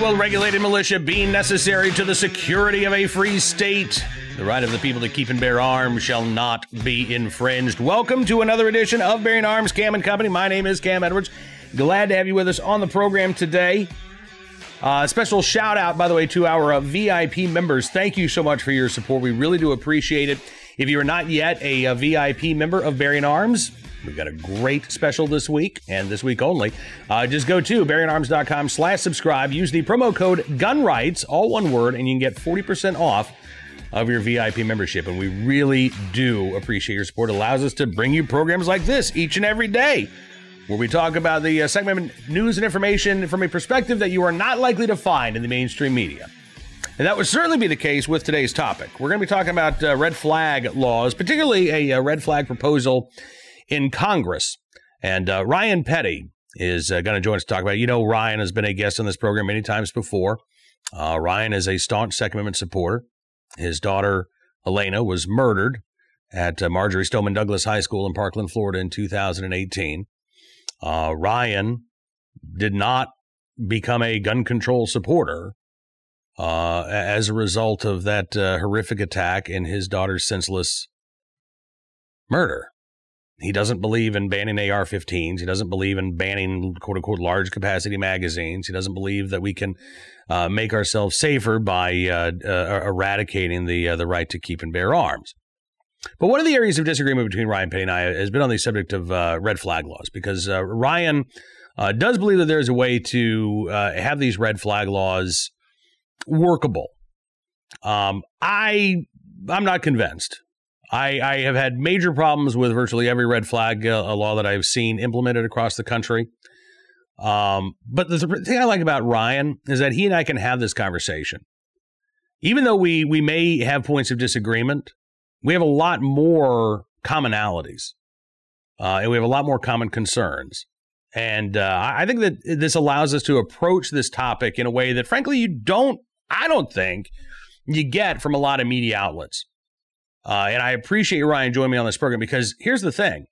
Well regulated militia being necessary to the security of a free state. The right of the people to keep and bear arms shall not be infringed. Welcome to another edition of Bearing Arms Cam and Company. My name is Cam Edwards. Glad to have you with us on the program today. Uh, special shout out, by the way, to our uh, VIP members. Thank you so much for your support. We really do appreciate it. If you are not yet a, a VIP member of Bearing Arms, we've got a great special this week and this week only. Uh, just go to bearingarms.com slash subscribe. Use the promo code GUNRIGHTS, all one word, and you can get 40% off of your VIP membership. And we really do appreciate your support. It allows us to bring you programs like this each and every day where we talk about the uh, segment news and information from a perspective that you are not likely to find in the mainstream media. And that would certainly be the case with today's topic. We're going to be talking about uh, red flag laws, particularly a, a, uh, red flag proposal in Congress. And uh, Ryan Petty is uh, going to join us to talk about it. You know, Ryan has been a guest on this program many times before. Uh, Ryan is a staunch Second Amendment supporter. His daughter, Alaina, was murdered at uh, Marjory Stoneman Douglas High School in Parkland, Florida in 2018. Uh, Ryan did not become a gun control supporter uh, as a result of that uh, horrific attack and his daughter's senseless murder. He doesn't believe in banning AR 15s. He doesn't believe in banning quote unquote large capacity magazines. He doesn't believe that we can uh, make ourselves safer by uh, uh, eradicating the, uh, the right to keep and bear arms. But one of the areas of disagreement between Ryan Petty and I has been on the subject of uh, red flag laws because uh, Ryan does believe that there's a way to have these red flag laws workable. Um, I I'm not convinced. I, I have had major problems with virtually every red flag uh, law that I've seen implemented across the country. Um, but the, thing I like about Ryan is that he and I can have this conversation, even though we we may have points of disagreement we have a lot more commonalities, uh, and we have a lot more common concerns. And uh, I think that this allows us to approach this topic in a way that, frankly, you don't, I don't think, you get from a lot of media outlets. Uh, and I appreciate you, Ryan joining me on this program because here's the thing.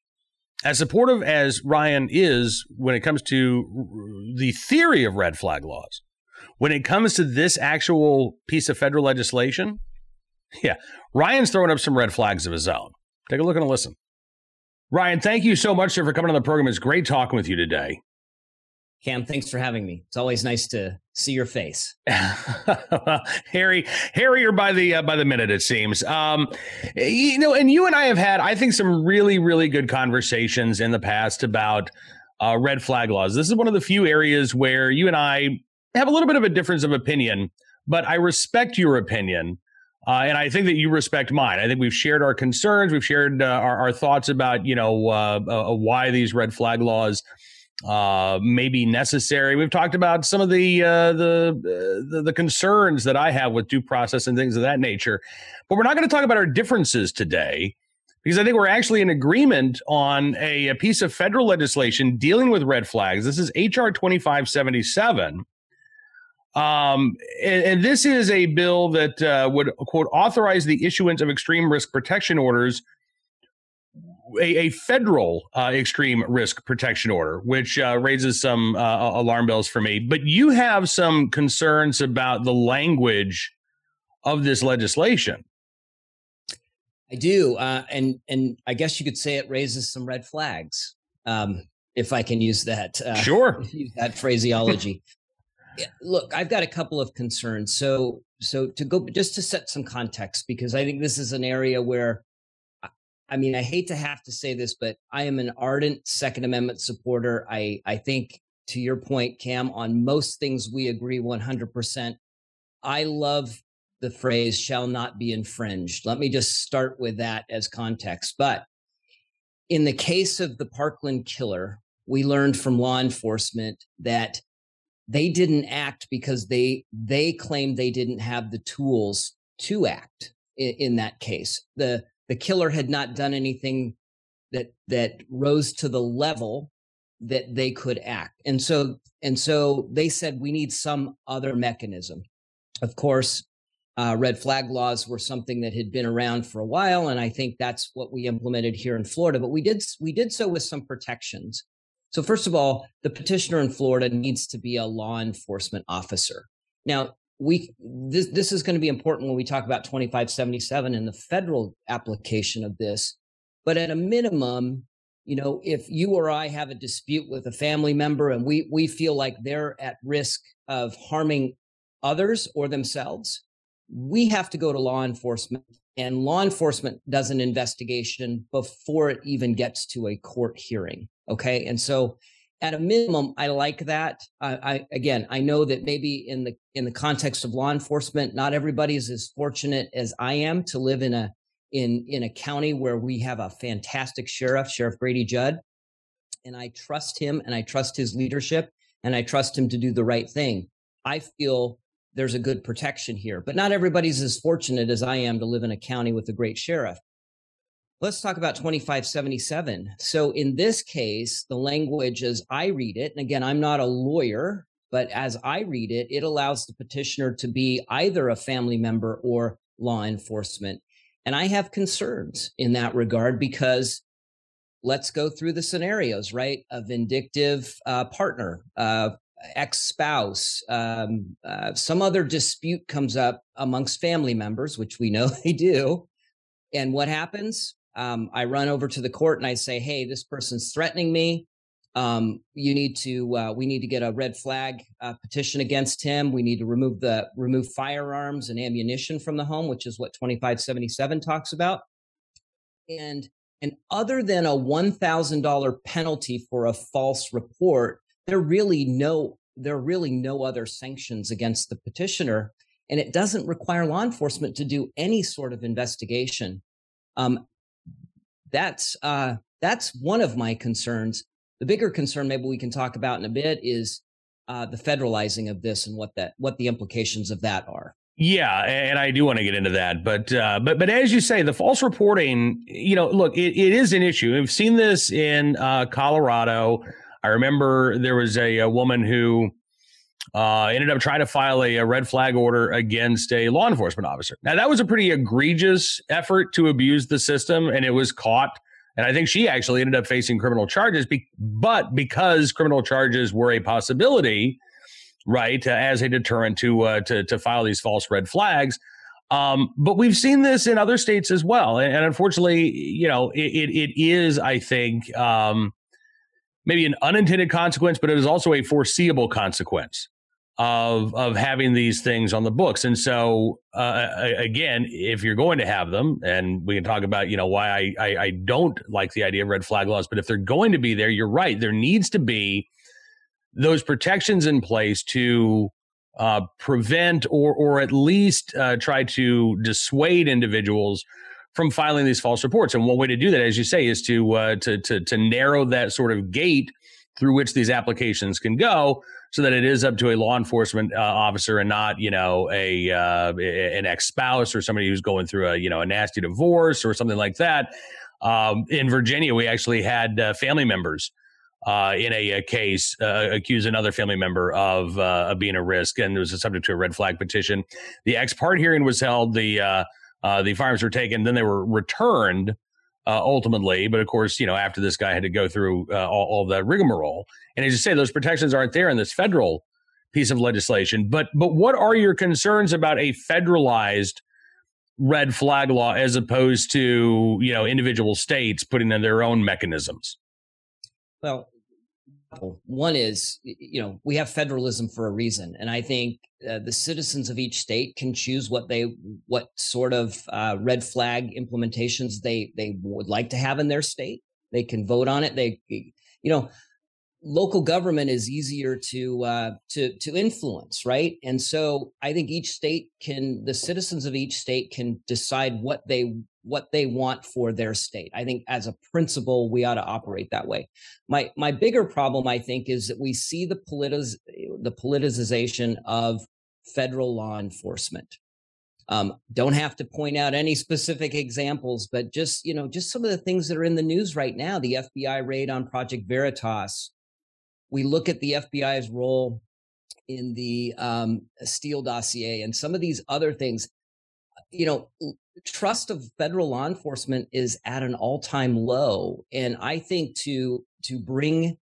As supportive as Ryan is when it comes to the theory of red flag laws, when it comes to this actual piece of federal legislation, yeah, Ryan's throwing up some red flags of his own. Take a look and a listen. Ryan, thank you so much sir, for coming on the program. It's great talking with you today. Cam, thanks for having me. It's always nice to see your face. Harry, hairier by the uh, by the minute, it seems. Um, you know, and you and I have had, I think, some really, really good conversations in the past about uh, red flag laws. This is one of the few areas where you and I have a little bit of a difference of opinion, but I respect your opinion. Uh, and I think that you respect mine. I think we've shared our concerns. We've shared uh, our, our, thoughts about, you know, uh, uh why these red flag laws uh, may be necessary. We've talked about some of the, uh, the, the the concerns that I have with due process and things of that nature. But we're not going to talk about our differences today because I think we're actually in agreement on a, a piece of federal legislation dealing with red flags. This is HR 2577 um, and, and, this is a bill that uh, would, quote, authorize the issuance of extreme risk protection orders, a, a federal uh, extreme risk protection order, which uh, raises some uh, alarm bells for me. But you have some concerns about the language of this legislation. I do, uh, and and I guess you could say it raises some red flags, um, if I can use that. Uh, sure, use that phraseology look, I've got a couple of concerns. So, so to go just to set some context, because I think this is an area where, I mean, I hate to have to say this, but I am an ardent Second Amendment supporter. I, I think, to your point, Cam, on most things we agree 100%. I love the phrase shall not be infringed. Let me just start with that as context. But in the case of the Parkland killer, we learned from law enforcement that they didn't act because they they claimed they didn't have the tools to act in, in, that case the the killer had not done anything that that rose to the level that they could act. And so and so they said we need some other mechanism. Of course uh, red flag laws were something that had been around for a while and i think that's what we implemented here in florida but we did we did so with some protections. So, first of all, the petitioner in Florida needs to be a law enforcement officer. Now, we this this is going to be important when we talk about 2577 and the federal application of this. But at a minimum, you know, if you or I have a dispute with a family member and we we feel like they're at risk of harming others or themselves, we have to go to law enforcement and law enforcement does an investigation before it even gets to a court hearing. Okay. And so at a minimum, I like that. I, I, again, I know that maybe in the in the context of law enforcement, not everybody is as fortunate as I am to live in a in in a county where we have a fantastic sheriff, Sheriff Grady Judd, and I trust him and I trust his leadership and I trust him to do the right thing. I feel there's a good protection here, but not everybody's as fortunate as I am to live in a county with a great sheriff. Let's talk about 2577. So, in this case, the language as I read it, and again, I'm not a lawyer, but as I read it, it allows the petitioner to be either a family member or law enforcement. And I have concerns in that regard because let's go through the scenarios, right? A vindictive uh, partner, uh, ex spouse, um, uh, some other dispute comes up amongst family members, which we know they do. And what happens? Um, I run over to the court and I say, "Hey, this person's threatening me. Um, you need to uh, we need to get a red flag uh, petition against him. We need to remove the remove firearms and ammunition from the home, which is what 2577 talks about. And and other than a $1,000 penalty for a false report, there really no there are really no other sanctions against the petitioner, and it doesn't require law enforcement to do any sort of investigation. Um, that's uh, that's one of my concerns. The bigger concern, maybe we can talk about in a bit, is uh, the federalizing of this and what that what the implications of that are. Yeah, and I do want to get into that, but uh, but but as you say, the false reporting, you know, look, it, it is an issue. We've seen this in uh, Colorado. I remember there was a, a woman who uh, ended up trying to file a, a, red flag order against a law enforcement officer. Now, that was a pretty egregious effort to abuse the system, and it was caught. And I think she actually ended up facing criminal charges. Be- but because criminal charges were a possibility, right, uh, as a deterrent to, uh, to to file these false red flags. Um, but we've seen this in other states as well, and, and unfortunately, you know, it, it, it is, I think, um, maybe an unintended consequence, but it is also a foreseeable consequence of of having these things on the books. And so, uh, again, if you're going to have them, and we can talk about you know why I, I, I don't like the idea of red flag laws, but if they're going to be there, you're right. There needs to be those protections in place to uh, prevent or or at least uh, try to dissuade individuals from filing these false reports. And one way to do that, as you say, is to uh, to, to to narrow that sort of gate through which these applications can go so that it is up to a law enforcement uh, officer and not, you know, a uh, an ex spouse or somebody who's going through a, you know, a nasty divorce or something like that. Um, in Virginia, we actually had uh, family members uh, in a, a case uh, accuse another family member of, uh, of being a risk, and it was subject to a red flag petition. The ex parte hearing was held. The the firearms were taken, then they were returned uh, ultimately. But of course, you know, after this guy had to go through uh, all, all the rigmarole, and as you say, those protections aren't there in this federal piece of legislation. But but what are your concerns about a federalized red flag law as opposed to you know individual states putting in their own mechanisms? Well, one is, you know, we have federalism for a reason, and I think uh, the citizens of each state can choose what they, what sort of uh, red flag implementations they they would like to have in their state. They can vote on it. They, you know, local government is easier to uh, to to influence, right? And so I think each state can, the citizens of each state can decide what they what they want for their state. I think as a principle, we ought to operate that way. My my bigger problem, I think, is that we see the politiz the politicization of federal law enforcement. Um, don't have to point out any specific examples, but just you know, just some of the things that are in the news right now. The FBI raid on Project Veritas. We look at the FBI's role in the um, Steele dossier and some of these other things. You know, trust of federal law enforcement is at an all-time low and i think to to bring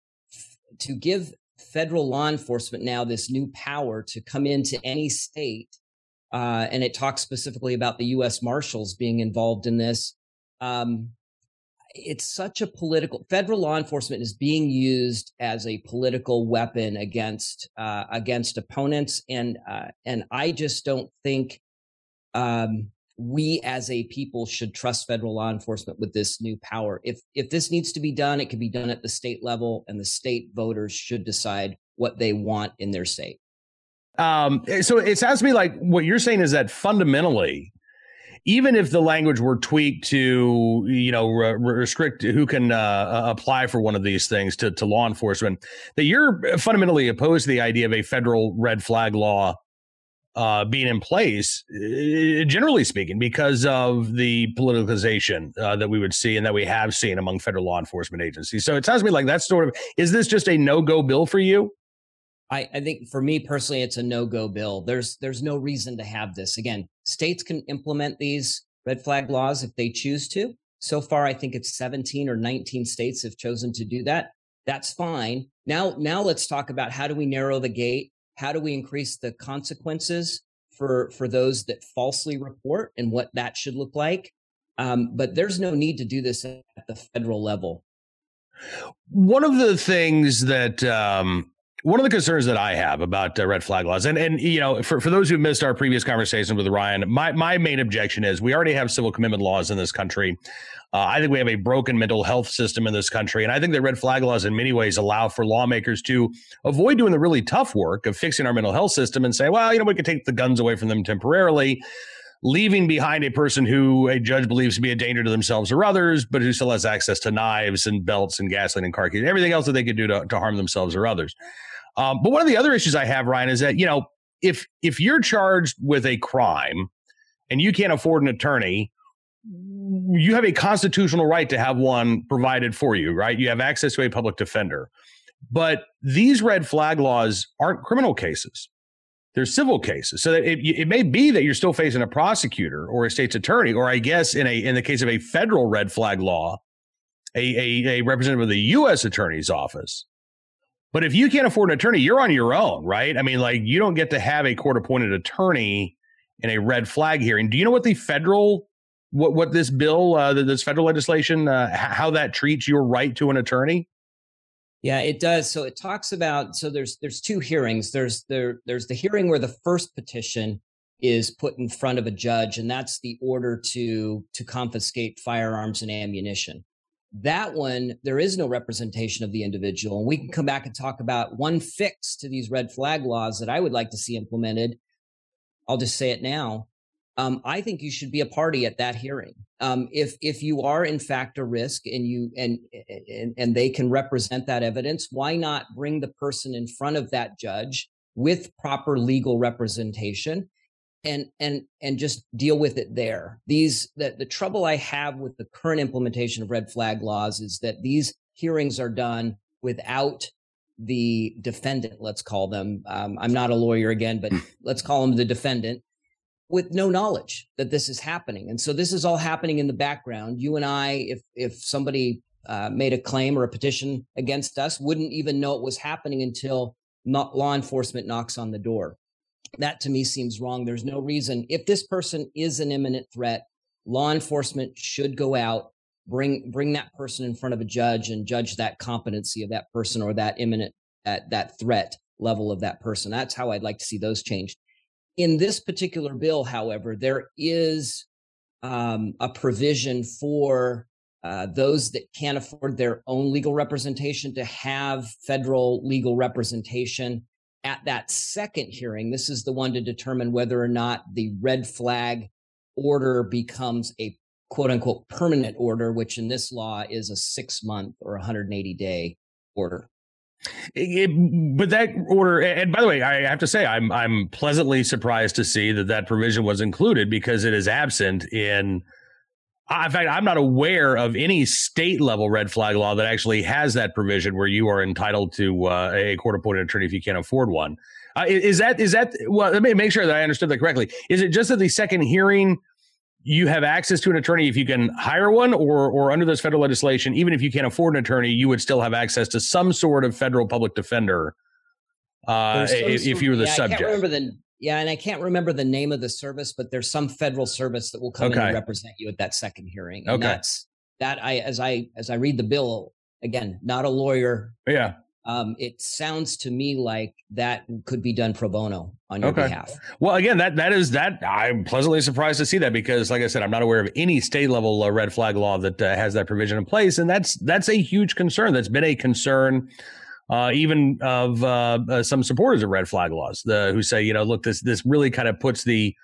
to give federal law enforcement now this new power to come into any state, uh, and it talks specifically about the U.S. Marshals being involved in this. Um, it's such a political federal law enforcement is being used as a political weapon against uh, against opponents, and uh, and I just don't think um, we as a people should trust federal law enforcement with this new power. If if this needs to be done, it can be done at the state level, and the state voters should decide what they want in their state. Um, so it sounds to me like what you're saying is that fundamentally, even if the language were tweaked to, you know, re- restrict who can uh, apply for one of these things to, to law enforcement, that you're fundamentally opposed to the idea of a federal red flag law uh, being in place, uh, generally speaking, because of the politicalization uh, that we would see and that we have seen among federal law enforcement agencies. So it sounds to me like that's sort of is this just a no go bill for you? I, I think for me personally, it's a no go bill. There's there's no reason to have this. Again, states can implement these red flag laws if they choose to. So far, I think it's 17 or 19 states have chosen to do that. That's fine. Now, now let's talk about how do we narrow the gate how do we increase the consequences for for those that falsely report and what that should look like um, but there's no need to do this at the federal level one of the things that um, one of the concerns that I have about uh, red flag laws, and and you know, for, for those who missed our previous conversation with Ryan, my my main objection is we already have civil commitment laws in this country. Uh, I think we have a broken mental health system in this country, and I think that red flag laws, in many ways, allow for lawmakers to avoid doing the really tough work of fixing our mental health system and say, well, you know, we could take the guns away from them temporarily leaving behind a person who a judge believes to be a danger to themselves or others, but who still has access to knives and belts and gasoline and car keys, and everything else that they could do to, to harm themselves or others. Um, but one of the other issues I have, Ryan, is that you know if if you're charged with a crime and you can't afford an attorney, you have a constitutional right to have one provided for you, right? You have access to a public defender. But these red flag laws aren't criminal cases. They're civil cases. So it, it may be that you're still facing a prosecutor or a state's attorney, or I guess in a in the case of a federal red flag law, a, a, a representative of the U.S. Attorney's Office but if you can't afford an attorney, you're on your own, right? I mean, like you don't get to have a court appointed attorney in a red flag hearing. Do you know what the federal what what this bill, uh, this federal legislation, uh, how that treats your right to an attorney? Yeah, it does. So it talks about so there's there's two hearings. There's there there's the hearing where the first petition is put in front of a judge, and that's the order to to confiscate firearms and ammunition. That one, there is no representation of the individual. And we can come back and talk about one fix to these red flag laws that I would like to see implemented. I'll just say it now. Um, I think you should be a party at that hearing. Um, if if you are in fact a risk and you and, and and they can represent that evidence, why not bring the person in front of that judge with proper legal representation and and and just deal with it there. These the, the trouble i have with the current implementation of red flag laws is that these hearings are done without the defendant let's call them. Um, i'm not a lawyer again but let's call them the defendant with no knowledge that this is happening. And so this is all happening in the background. You and i if if somebody uh, made a claim or a petition against us wouldn't even know it was happening until law enforcement knocks on the door that to me seems wrong. There's no reason. If this person is an imminent threat, law enforcement should go out, bring bring that person in front of a judge and judge that competency of that person or that imminent at that threat level of that person. That's how I'd like to see those changed. In this particular bill, however, there is um, a provision for uh, those that can't afford their own legal representation to have federal legal representation at that second hearing, this is the one to determine whether or not the red flag order becomes a quote unquote permanent order, which in this law is a six month or 180 day order. It, but that order, and by the way, I have to say I'm I'm pleasantly surprised to see that that provision was included because it is absent in in fact, I'm not aware of any state level red flag law that actually has that provision where you are entitled to uh, a court appointed attorney if you can't afford one. Uh, is that is that well? Let me make sure that I understood that correctly. Is it just at the second hearing you have access to an attorney if you can hire one, or or under this federal legislation, even if you can't afford an attorney, you would still have access to some sort of federal public defender uh, if, if, you were the yeah, subject. I can't remember the yeah, and I can't remember the name of the service, but there's some federal service that will come okay. in and represent you at that second hearing. And okay. that's that I as I as I read the bill again, not a lawyer. Yeah. Um, it sounds to me like that could be done pro bono on your okay. behalf. Well, again, that that is that I'm pleasantly surprised to see that because, like I said, I'm not aware of any state level uh, red flag law that uh, has that provision in place, and that's that's a huge concern. That's been a concern uh, even of uh, uh, some supporters of red flag laws, the, who say, you know, look, this this really kind of puts the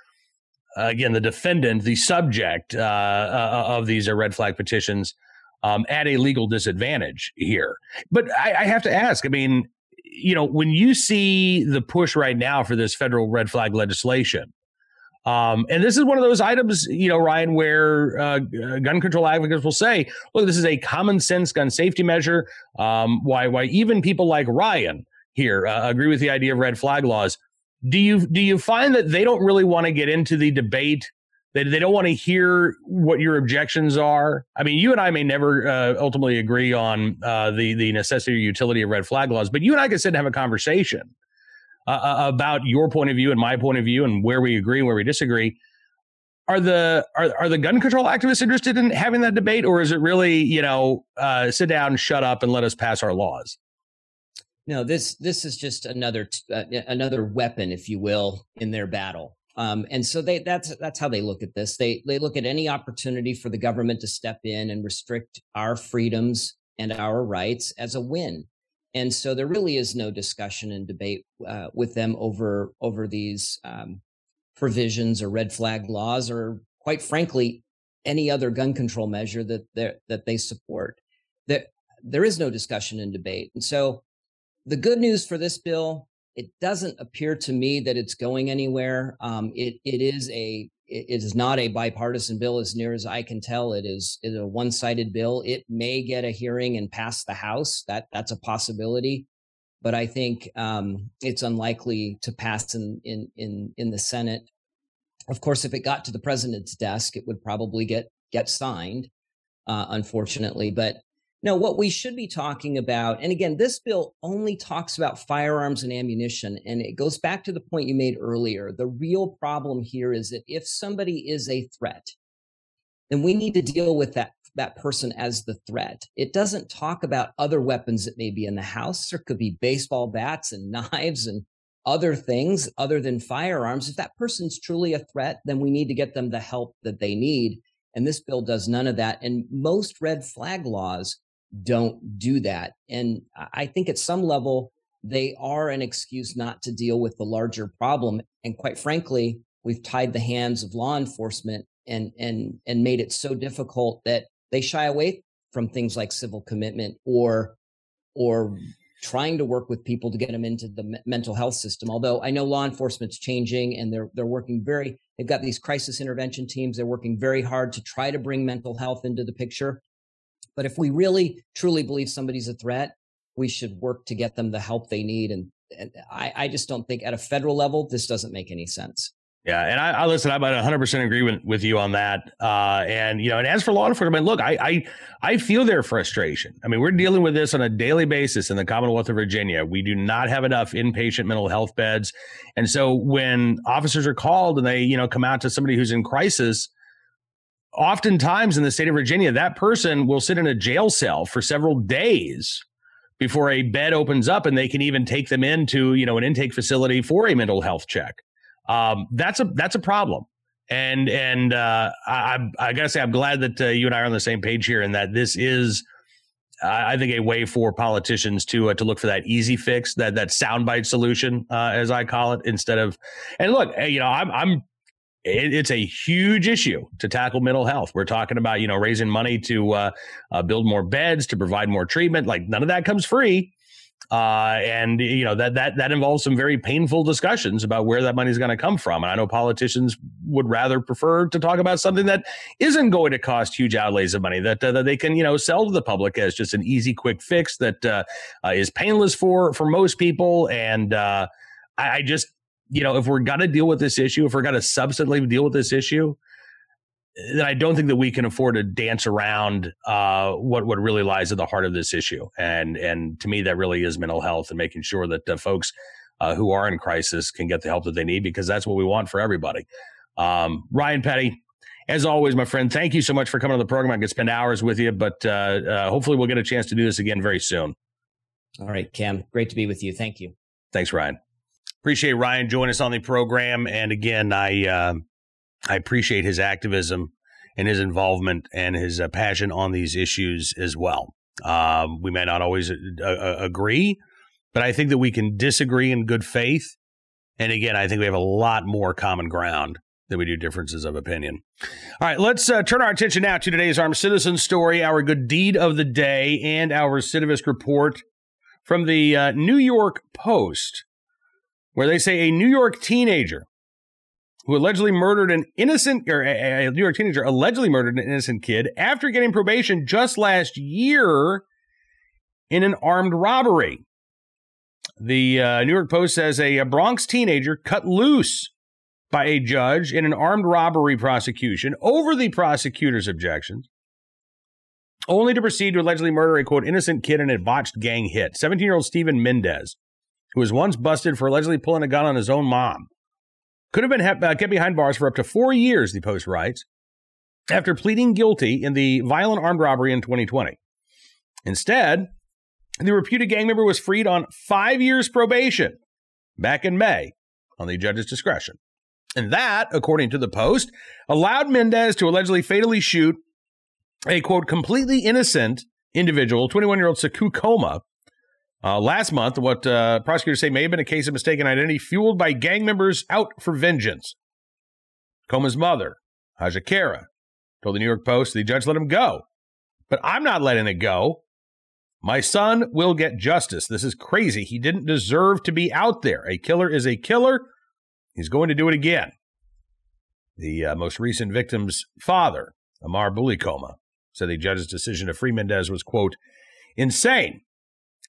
again the defendant, the subject uh, uh, of these red flag petitions, um, at a legal disadvantage here. But I, I have to ask, I mean, you know, when you see the push right now for this federal red flag legislation, um, and this is one of those items, you know, Ryan, where uh, gun control advocates will say, "Look, this is a common sense gun safety measure." Um, why? Why even people like Ryan here uh, agree with the idea of red flag laws? Do you do you find that they don't really want to get into the debate? They, they don't want to hear what your objections are. I mean, you and I may never uh, ultimately agree on uh, the the necessity or utility of red flag laws, but you and I can sit and have a conversation uh, uh, about your point of view and my point of view and where we agree and where we disagree. Are the are are the gun control activists interested in having that debate, or is it really you know uh, sit down, shut up, and let us pass our laws? No, this this is just another uh, another weapon, if you will, in their battle. Um, and so they that's that's how they look at this. They they look at any opportunity for the government to step in and restrict our freedoms and our rights as a win and so there really is no discussion and debate uh, with them over over these um, provisions or red flag laws or quite frankly any other gun control measure that that they support. There there is no discussion and debate. And so the good news for this bill it doesn't appear to me that it's going anywhere. Um, it it is a it is not a bipartisan bill as near as I can tell. It is, it is a one-sided bill. It may get a hearing and pass the House. That that's a possibility, but I think um, it's unlikely to pass in in in in the Senate. Of course, if it got to the president's desk, it would probably get get signed. Uh, unfortunately, but no, what we should be talking about, and again, this bill only talks about firearms and ammunition. And it goes back to the point you made earlier. The real problem here is that if somebody is a threat, then we need to deal with that, that person as the threat. It doesn't talk about other weapons that may be in the house. There could be baseball bats and knives and other things other than firearms. If that person's truly a threat, then we need to get them the help that they need. And this bill does none of that. And most red flag laws don't do that. And I think at some level, they are an excuse not to deal with the larger problem. And quite frankly, we've tied the hands of law enforcement and and and made it so difficult that they shy away from things like civil commitment or or trying to work with people to get them into the mental health system. Although I know law enforcement's changing and they're they're working very they've got these crisis intervention teams. They're working very hard to try to bring mental health into the picture. But if we really truly believe somebody's a threat, we should work to get them the help they need. And, and I, I just don't think at a federal level, this doesn't make any sense. Yeah, and I, I listen. I'm at 100 percent agreement with you on that. Uh, and you know, and as for law enforcement, I look, I, I I feel their frustration. I mean, we're dealing with this on a daily basis in the Commonwealth of Virginia. We do not have enough inpatient mental health beds, and so when officers are called and they you know come out to somebody who's in crisis, oftentimes in the state of Virginia, that person will sit in a jail cell for several days before a bed opens up and they can even take them into, you know, an intake facility for a mental health check. Um, that's a that's a problem. And and uh, I I gotta say I'm glad that uh, you and I are on the same page here, and that this is. I think a way for politicians to uh, to look for that easy fix, that that soundbite solution, uh, as I call it, instead of. And look, you know, I'm I'm it, it's a huge issue to tackle mental health. We're talking about you know raising money to uh, uh, build more beds to provide more treatment. Like none of that comes free, uh, and you know that that that involves some very painful discussions about where that money is going to come from. And I know politicians would rather prefer to talk about something that isn't going to cost huge outlays of money that uh, that they can you know sell to the public as just an easy, quick fix that uh, uh, is painless for for most people. And I, I just you know, if we're going to deal with this issue, if we're going to substantively deal with this issue, then I don't think that we can afford to dance around uh, what what really lies at the heart of this issue. And and to me, that really is mental health and making sure that uh, folks uh, who are in crisis can get the help that they need because that's what we want for everybody. Um, Ryan Petty, as always, my friend, thank you so much for coming on the program. I could spend hours with you, but uh, uh, hopefully we'll get a chance to do this again very soon. All right, Cam. Great to be with you. Thank you. Thanks, Ryan. Appreciate Ryan joining us on the program. And again, I uh, I appreciate his activism and his involvement and his uh, passion on these issues as well. Um, we may not always uh, uh, agree, but I think that we can disagree in good faith. And again, I think we have a lot more common ground than we do differences of opinion. All right, let's uh, turn our attention now to today's armed citizen story, our good deed of the day, and our recidivist report from the uh, New York Post, where they say a New York teenager who allegedly murdered an innocent, or a, New York teenager allegedly murdered an innocent kid after getting probation just last year in an armed robbery. The uh, New York Post says a, a Bronx teenager cut loose by a judge in an armed robbery prosecution over the prosecutor's objections, only to proceed to allegedly murder a quote innocent kid in a botched gang hit. 17 year old Stephen Mendez, who was once busted for allegedly pulling a gun on his own mom, could have been uh, kept behind bars for up to four years, the Post writes, after pleading guilty in the violent armed robbery in 2020. Instead, the reputed gang member was freed on five years probation back in May on the judge's discretion. And that, according to the Post, allowed Mendez to allegedly fatally shoot a quote, completely innocent individual, 21 year old Sekou Koma, uh, last month, what uh, prosecutors say may have been a case of mistaken identity fueled by gang members out for vengeance. Koma's mother, Haja Kara, told the New York Post the judge let him go. But I'm not letting it go. My son will get justice. This is crazy. He didn't deserve to be out there. A killer is a killer. He's going to do it again. The uh, most recent victim's father, Amar Bulikoma, said the judge's decision to free Mendez was, quote, insane.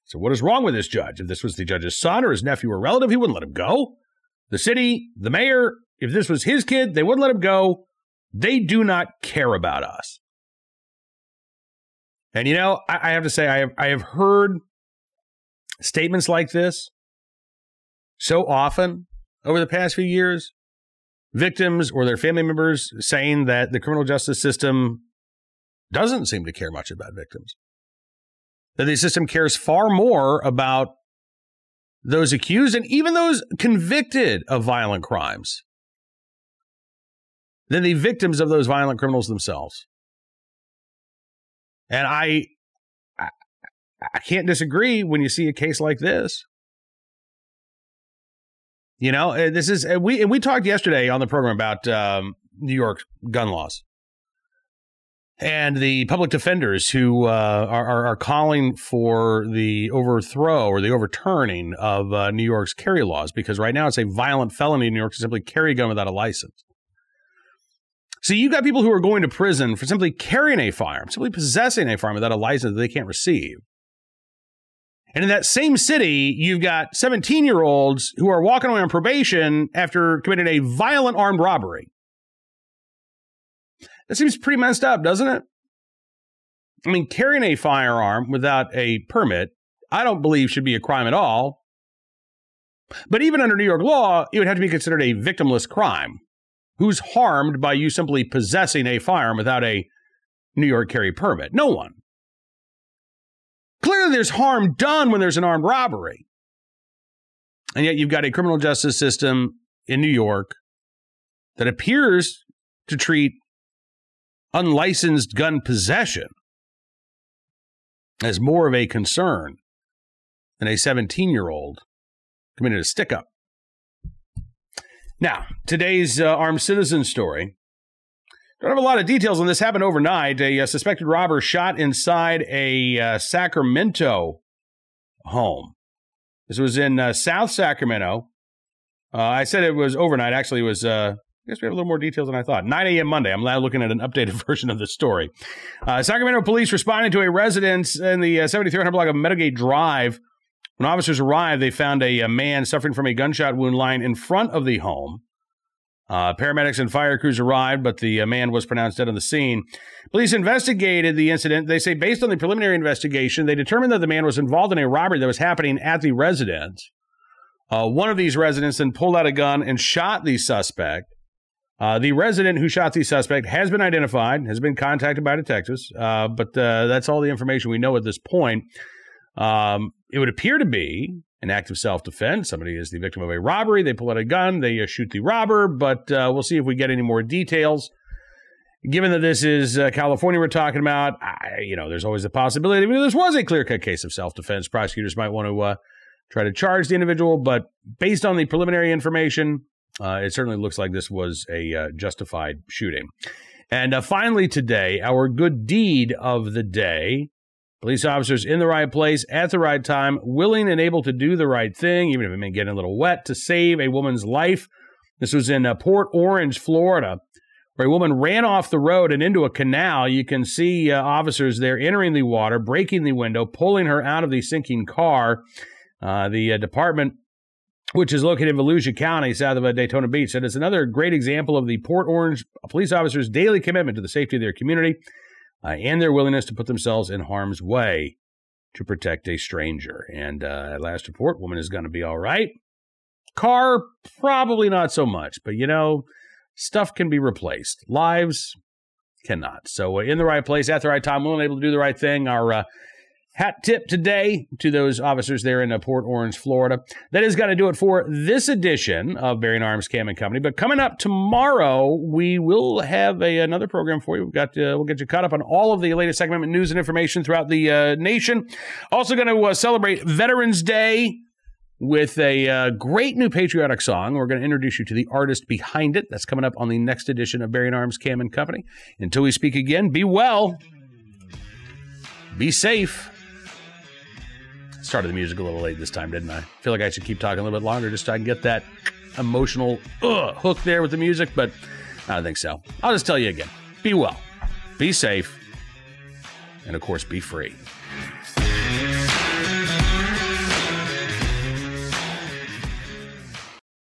So, what is wrong with this judge? If this was the judge's son or his nephew or relative, he wouldn't let him go. The city, the mayor, if this was his kid, they wouldn't let him go. They do not care about us. And you know, I, I have to say, I have I have heard statements like this so often over the past few years. Victims or their family members saying that the criminal justice system doesn't seem to care much about victims. That the system cares far more about those accused and even those convicted of violent crimes than the victims of those violent criminals themselves. And I, I, I can't disagree when you see a case like this. You know, this is we and we talked yesterday on the program about um, New York gun laws and the public defenders who uh, are, are, calling for the overthrow or the overturning of uh, New York's carry laws because right now it's a violent felony in New York to simply carry a gun without a license. So you've got people who are going to prison for simply carrying a firearm, simply possessing a firearm without a license that they can't receive. And in that same city, you've got 17 year olds who are walking away on probation after committing a violent armed robbery. That seems pretty messed up, doesn't it? I mean, carrying a firearm without a permit, I don't believe should be a crime at all. But even under New York law, it would have to be considered a victimless crime. Who's harmed by you simply possessing a firearm without a New York carry permit? No one. Clearly, there's harm done when there's an armed robbery. And yet, you've got a criminal justice system in New York that appears to treat unlicensed gun possession as more of a concern than a 17 year old committed a stick up. Now, today's uh, armed citizen story. Don't have a lot of details on this. Happened overnight. A, a uh, suspected robber shot inside a uh, Sacramento home. This was in uh, South Sacramento. Uh, I said it was overnight. Actually, it was uh, I guess we have a little more details than I thought. 9 a.m. Monday. I'm now looking at an updated version of the story. Uh, Sacramento police responding to a residence in the uh, 7300 block of Meadowgate Drive. When officers arrived, they found a, a, man suffering from a gunshot wound lying in front of the home. Uh, paramedics and fire crews arrived, but the uh, man was pronounced dead on the scene. Police investigated the incident. They say, based on the preliminary investigation, they determined that the man was involved in a robbery that was happening at the residence. Uh, one of these residents then pulled out a gun and shot the suspect. Uh, the resident who shot the suspect has been identified, has been contacted by detectives, uh, but uh, that's all the information we know at this point. Um, it would appear to be an act of self defense. Somebody is the victim of a robbery. They pull out a gun, they uh, shoot the robber, but uh, we'll see if we get any more details. Given that this is uh, California we're talking about, I, you know, there's always the possibility. I mean, this was a clear cut case of self defense. Prosecutors might want to try to charge the individual, but based on the preliminary information, uh, it certainly looks like this was a uh, justified shooting. And uh, finally, today, our good deed of the day. Police officers in the right place at the right time, willing and able to do the right thing, even if it may get a little wet, to save a woman's life. This was in uh, Port Orange, Florida, where a woman ran off the road and into a canal. You can see uh, officers there entering the water, breaking the window, pulling her out of the sinking car. Uh, the department which is located in Volusia County, south of uh, Daytona Beach. And it's another great example of the Port Orange police officers' daily commitment to the safety of their community uh, and their willingness to put themselves in harm's way to protect a stranger. And uh, at last report, woman is going to be all right. Car, probably not so much, but you know, stuff can be replaced. Lives cannot. So, uh, in the right place at the right time, willing able to do the right thing. Our uh, hat tip today to those officers there in uh, Port Orange, Florida. That is going to do it for this edition of Bearing Arms Cam and Company. But coming up tomorrow, we will have a, another program for you. We've got uh, we'll get you caught up on all of the latest segment news and information throughout the uh, nation. Also going to uh, celebrate Veterans Day with a uh, great new patriotic song. We're going to introduce you to the artist behind it. That's coming up on the next edition of Bearing Arms Cam and Company. Until we speak again, be well, be safe started the music a little late this time, didn't I? I feel like I should keep talking a little bit longer just so I can get that emotional hook there with the music, but I don't think so. I'll just tell you again be well, be safe, and of course, be free.